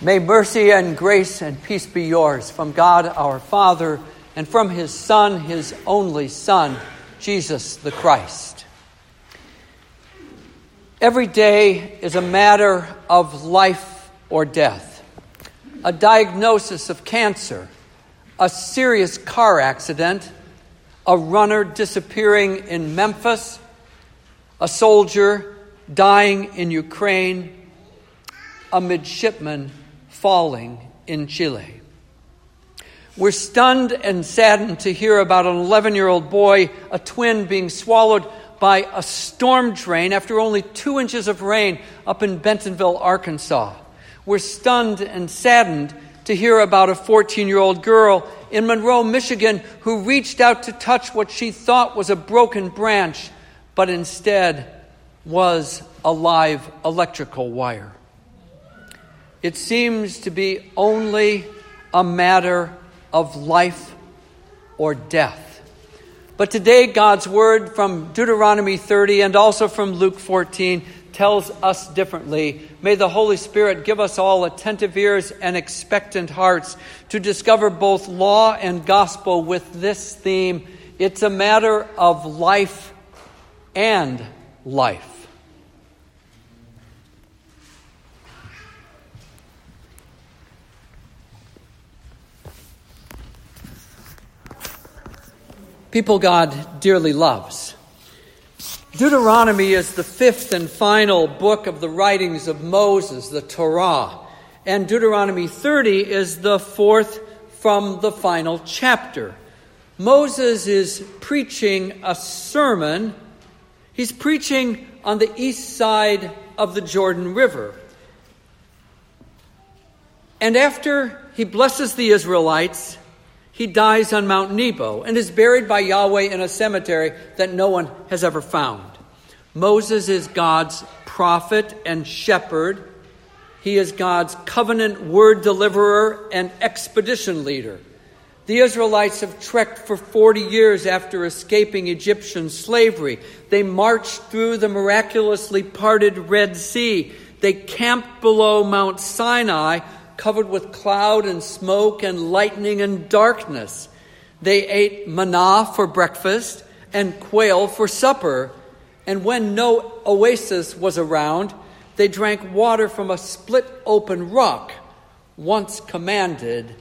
May mercy and grace and peace be yours from God our Father and from his Son, his only Son, Jesus the Christ. Every day is a matter of life or death, a diagnosis of cancer, a serious car accident, a runner disappearing in Memphis, a soldier dying in Ukraine, a midshipman falling in Chile. We're stunned and saddened to hear about an 11 year old boy, a twin, being swallowed by a storm drain after only two inches of rain up in Bentonville, Arkansas. We're stunned and saddened to hear about a 14 year old girl in Monroe, Michigan, who reached out to touch what she thought was a broken branch, but instead was a live electrical wire. It seems to be only a matter of life or death. But today, God's word from Deuteronomy 30 and also from Luke 14 tells us differently. May the Holy Spirit give us all attentive ears and expectant hearts to discover both law and gospel with this theme. It's a matter of life and life. People God dearly loves. Deuteronomy is the fifth and final book of the writings of Moses, the Torah. And Deuteronomy 30 is the fourth from the final chapter. Moses is preaching a sermon. He's preaching on the east side of the Jordan River. And after he blesses the Israelites, he dies on Mount Nebo and is buried by Yahweh in a cemetery that no one has ever found. Moses is God's prophet and shepherd. He is God's covenant word deliverer and expedition leader. The Israelites have trekked for 40 years after escaping Egyptian slavery. They marched through the miraculously parted Red Sea. They camped below Mount Sinai covered with cloud and smoke and lightning and darkness. They ate manna for breakfast and quail for supper. And when no oasis was around, they drank water from a split open rock, once commanded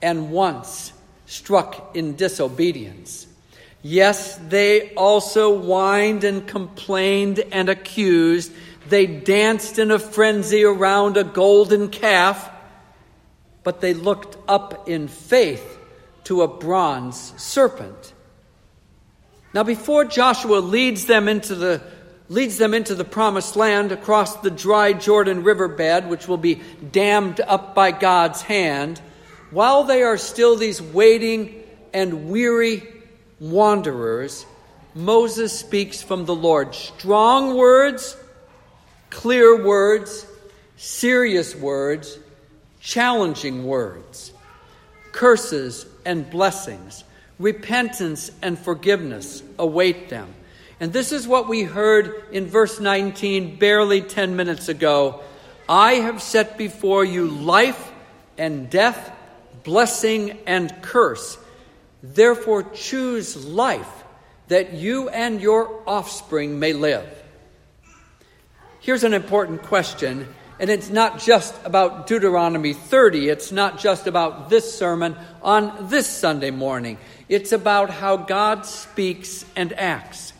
and once struck in disobedience. Yes, they also whined and complained and accused. They danced in a frenzy around a golden calf but they looked up in faith to a bronze serpent. Now, before Joshua leads them into the leads them into the promised land across the dry Jordan riverbed, which will be dammed up by God's hand, while they are still these waiting and weary wanderers, Moses speaks from the Lord. Strong words, clear words, serious words, challenging words, curses and blessings, repentance and forgiveness await them. And this is what we heard in verse 19 barely 10 minutes ago. I have set before you life and death, blessing and curse. Therefore, choose life that you and your offspring may live. Here's an important question and it's not just about Deuteronomy 30. It's not just about this sermon on this Sunday morning. It's about how God speaks and acts.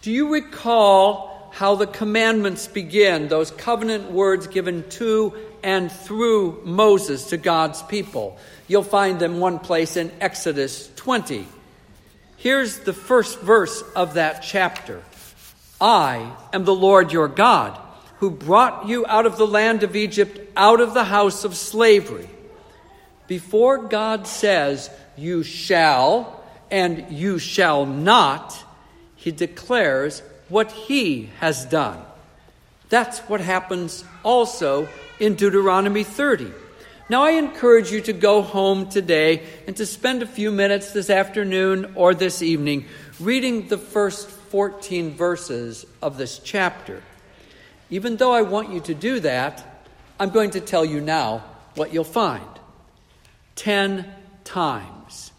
Do you recall how the commandments begin, those covenant words given to and through Moses to God's people? You'll find them one place in Exodus 20. Here's the first verse of that chapter I am the Lord your God who brought you out of the land of Egypt, out of the house of slavery. Before God says, You shall and you shall not, he declares what he has done. That's what happens also in Deuteronomy 30. Now, I encourage you to go home today and to spend a few minutes this afternoon or this evening reading the first 14 verses of this chapter. Even though I want you to do that, I'm going to tell you now what you'll find. Ten times,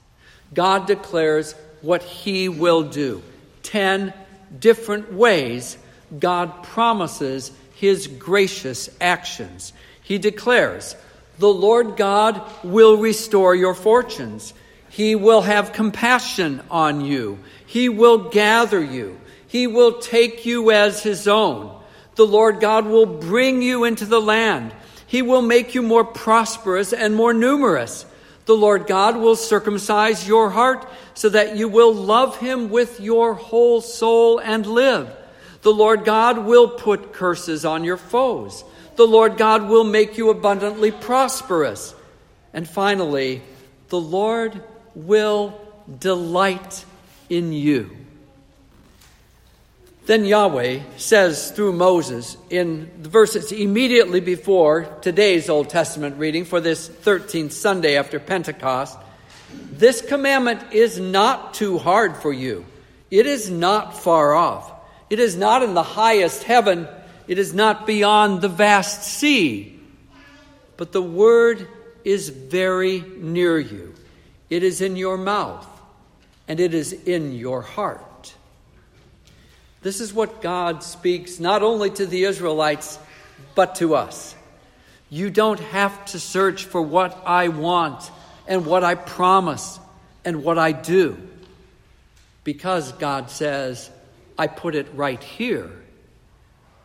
God declares what He will do. Ten different ways God promises His gracious actions. He declares, The Lord God will restore your fortunes. He will have compassion on you. He will gather you. He will take you as His own. The Lord God will bring you into the land. He will make you more prosperous and more numerous. The Lord God will circumcise your heart so that you will love Him with your whole soul and live. The Lord God will put curses on your foes. The Lord God will make you abundantly prosperous. And finally, the Lord will delight in you. Then Yahweh says through Moses in the verses immediately before today's Old Testament reading for this 13th Sunday after Pentecost This commandment is not too hard for you, it is not far off, it is not in the highest heaven, it is not beyond the vast sea, but the word is very near you. It is in your mouth, and it is in your heart. This is what God speaks not only to the Israelites, but to us. You don't have to search for what I want and what I promise and what I do. Because God says, I put it right here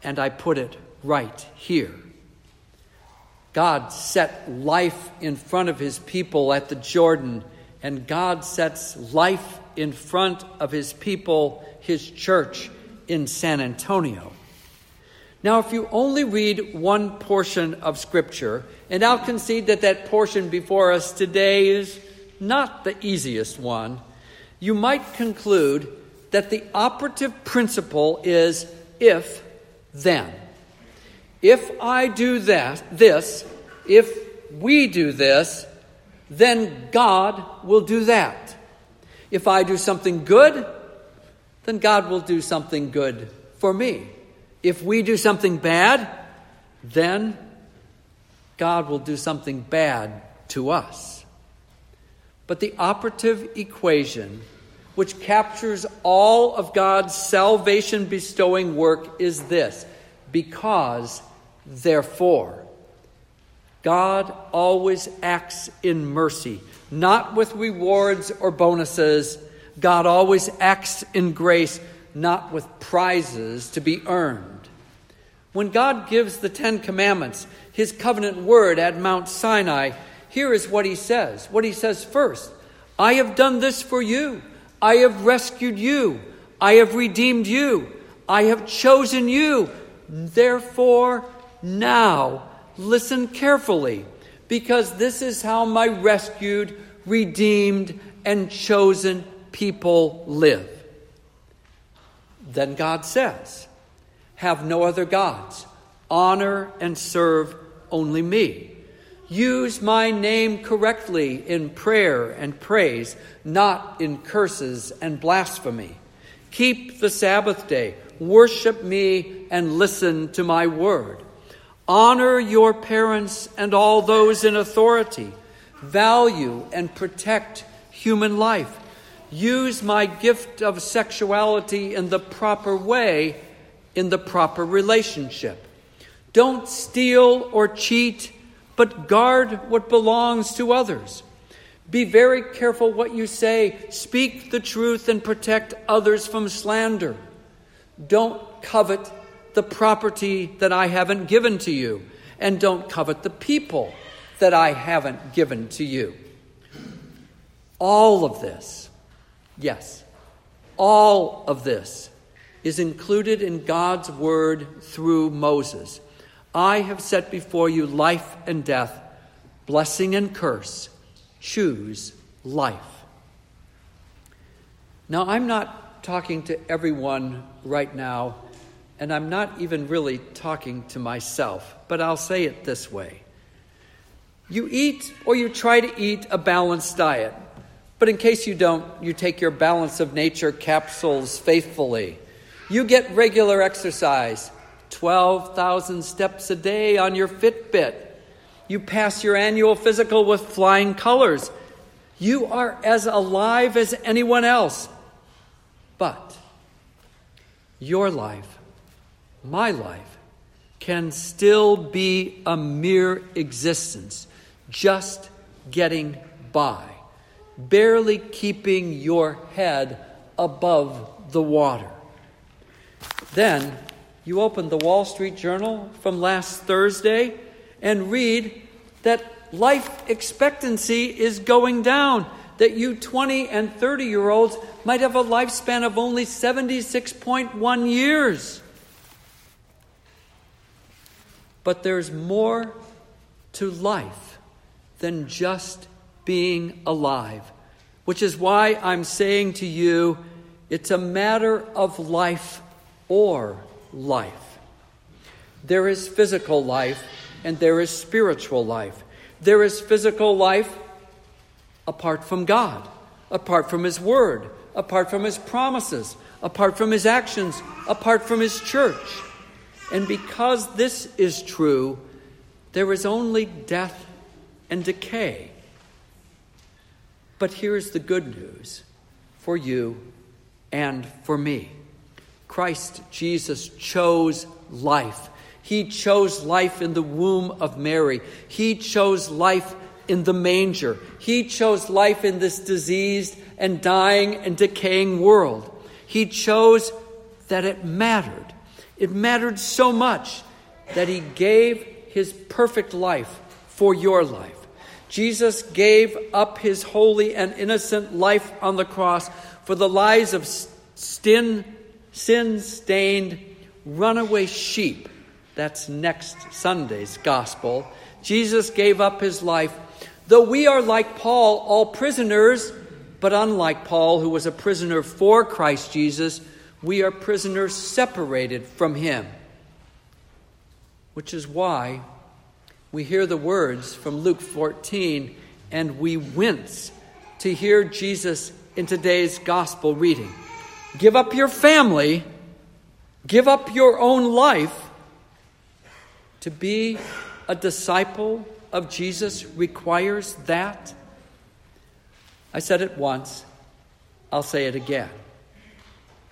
and I put it right here. God set life in front of his people at the Jordan, and God sets life in front of his people, his church, in San Antonio. Now, if you only read one portion of Scripture, and I'll concede that that portion before us today is not the easiest one, you might conclude that the operative principle is if then. If I do that, this, if we do this, then God will do that. If I do something good, then God will do something good for me. If we do something bad, then God will do something bad to us. But the operative equation, which captures all of God's salvation bestowing work, is this because, therefore. God always acts in mercy, not with rewards or bonuses God always acts in grace, not with prizes to be earned. When God gives the Ten Commandments, his covenant word at Mount Sinai, here is what he says. What he says first I have done this for you. I have rescued you. I have redeemed you. I have chosen you. Therefore, now listen carefully, because this is how my rescued, redeemed, and chosen people live. Then God says, Have no other gods, honor and serve only me. Use my name correctly in prayer and praise, not in curses and blasphemy. Keep the Sabbath day, worship me, and listen to my word. Honor your parents and all those in authority. Value and protect human life use my gift of sexuality in the proper way, in the proper relationship. Don't steal or cheat, but guard what belongs to others. Be very careful what you say. Speak the truth and protect others from slander. Don't covet the property that I haven't given to you, and don't covet the people that I haven't given to you. All of this Yes, all of this is included in God's word through Moses. I have set before you life and death, blessing and curse. Choose life. Now, I'm not talking to everyone right now, and I'm not even really talking to myself, but I'll say it this way. You eat or you try to eat a balanced diet. But in case you don't, you take your balance of nature capsules faithfully. You get regular exercise. 12,000 steps a day on your Fitbit. You pass your annual physical with flying colors. You are as alive as anyone else. But your life, my life, can still be a mere existence, just getting by, barely keeping your head above the water. Then you open the Wall Street Journal from last Thursday and read that life expectancy is going down, that you 20 and 30 year olds might have a lifespan of only 76.1 years. But there's more to life than just being alive, which is why I'm saying to you it's a matter of life or life. There is physical life and there is spiritual life. There is physical life apart from God, apart from His Word, apart from His promises, apart from His actions, apart from His church. And because this is true, there is only death and decay. But here's the good news for you and for me Christ Jesus chose life. He chose life in the womb of Mary. He chose life in the manger. He chose life in this diseased and dying and decaying world. He chose that it mattered. It mattered so much that He gave His perfect life for your life. Jesus gave up His holy and innocent life on the cross for the lives of sin stained runaway sheep that's next Sunday's gospel. Jesus gave up his life. Though we are like Paul, all prisoners, but unlike Paul, who was a prisoner for Christ Jesus, we are prisoners separated from him. Which is why we hear the words from Luke 14 and we wince to hear Jesus in today's gospel reading. Give up your family, give up your own life to be a disciple of Jesus requires that. I said it once, I'll say it again.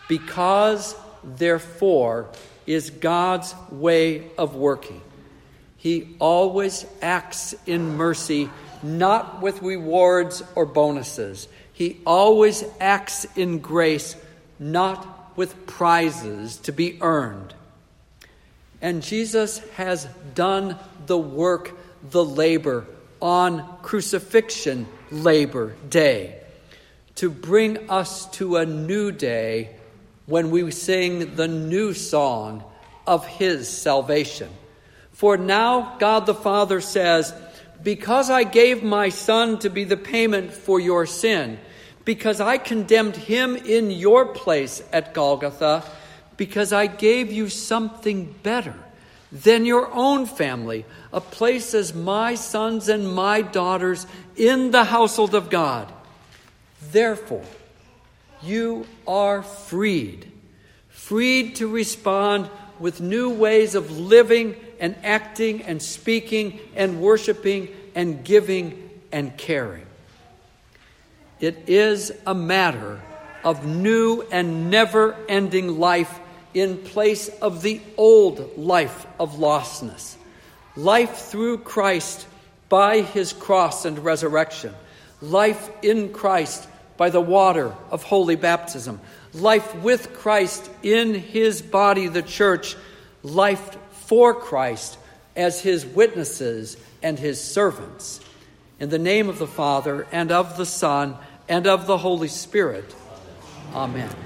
Because, therefore, is God's way of working. He always acts in mercy, not with rewards or bonuses. He always acts in grace, not with prizes to be earned. And Jesus has done the work, the labor on crucifixion labor day to bring us to a new day when we sing the new song of his salvation. For now, God the Father says, Because I gave my Son to be the payment for your sin, because I condemned him in your place at Golgotha, because I gave you something better than your own family, a place as my sons and my daughters in the household of God. Therefore, you are freed, freed to respond with new ways of living and acting and speaking and worshiping and giving and caring. It is a matter of new and never ending life in place of the old life of lostness. Life through Christ by his cross and resurrection. Life in Christ by the water of holy baptism. Life with Christ in his body, the church. Life for Christ as his witnesses and his servants. In the name of the Father, and of the Son, and of the Holy Spirit. Amen.